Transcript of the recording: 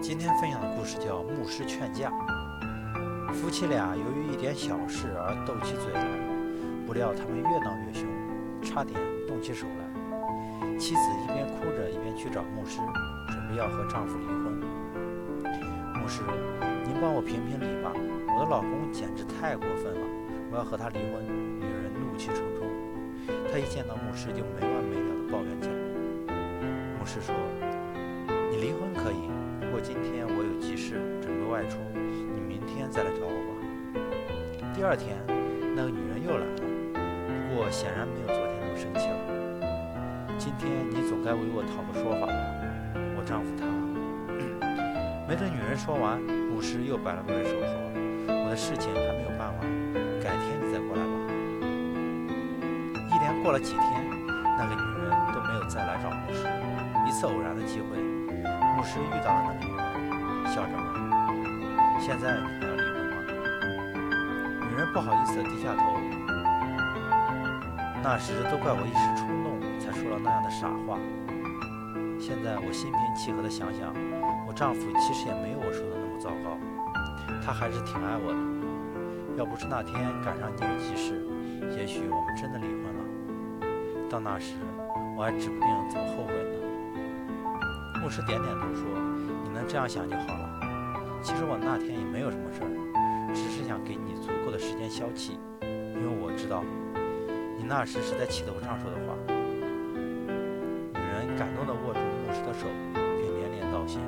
今天分享的故事叫《牧师劝架》。夫妻俩由于一点小事而斗起嘴来，不料他们越闹越凶，差点动起手来。妻子一边哭着，一边去找牧师，准备要和丈夫离婚。牧师，您帮我评评理吧，我的老公简直太过分了，我要和他离婚。女人怒气冲冲，她一见到牧师就没完没了的抱怨起来。牧师说：“你离婚可以。”第二天，那个女人又来了，不过显然没有昨天那么生气了。今天你总该为我讨个说法吧？我丈夫他…… 没等女人说完，牧师又摆了摆手说：“我的事情还没有办完，改天你再过来吧。”一连过了几天，那个女人都没有再来找牧师。一次偶然的机会。牧师遇到了那个女人，笑着问：“现在你还要？”不好意思地低下头。那时都怪我一时冲动，才说了那样的傻话。现在我心平气和地想想，我丈夫其实也没有我说的那么糟糕，他还是挺爱我的。要不是那天赶上你有急事，也许我们真的离婚了。到那时，我还指不定怎么后悔呢。牧师点点头说：“你能这样想就好了。其实我那天也没有什么事儿，只是想给你足够时间消气，因为我知道你那时是在气头上说的话。”女人感动地握住牧师的手，并连连道谢。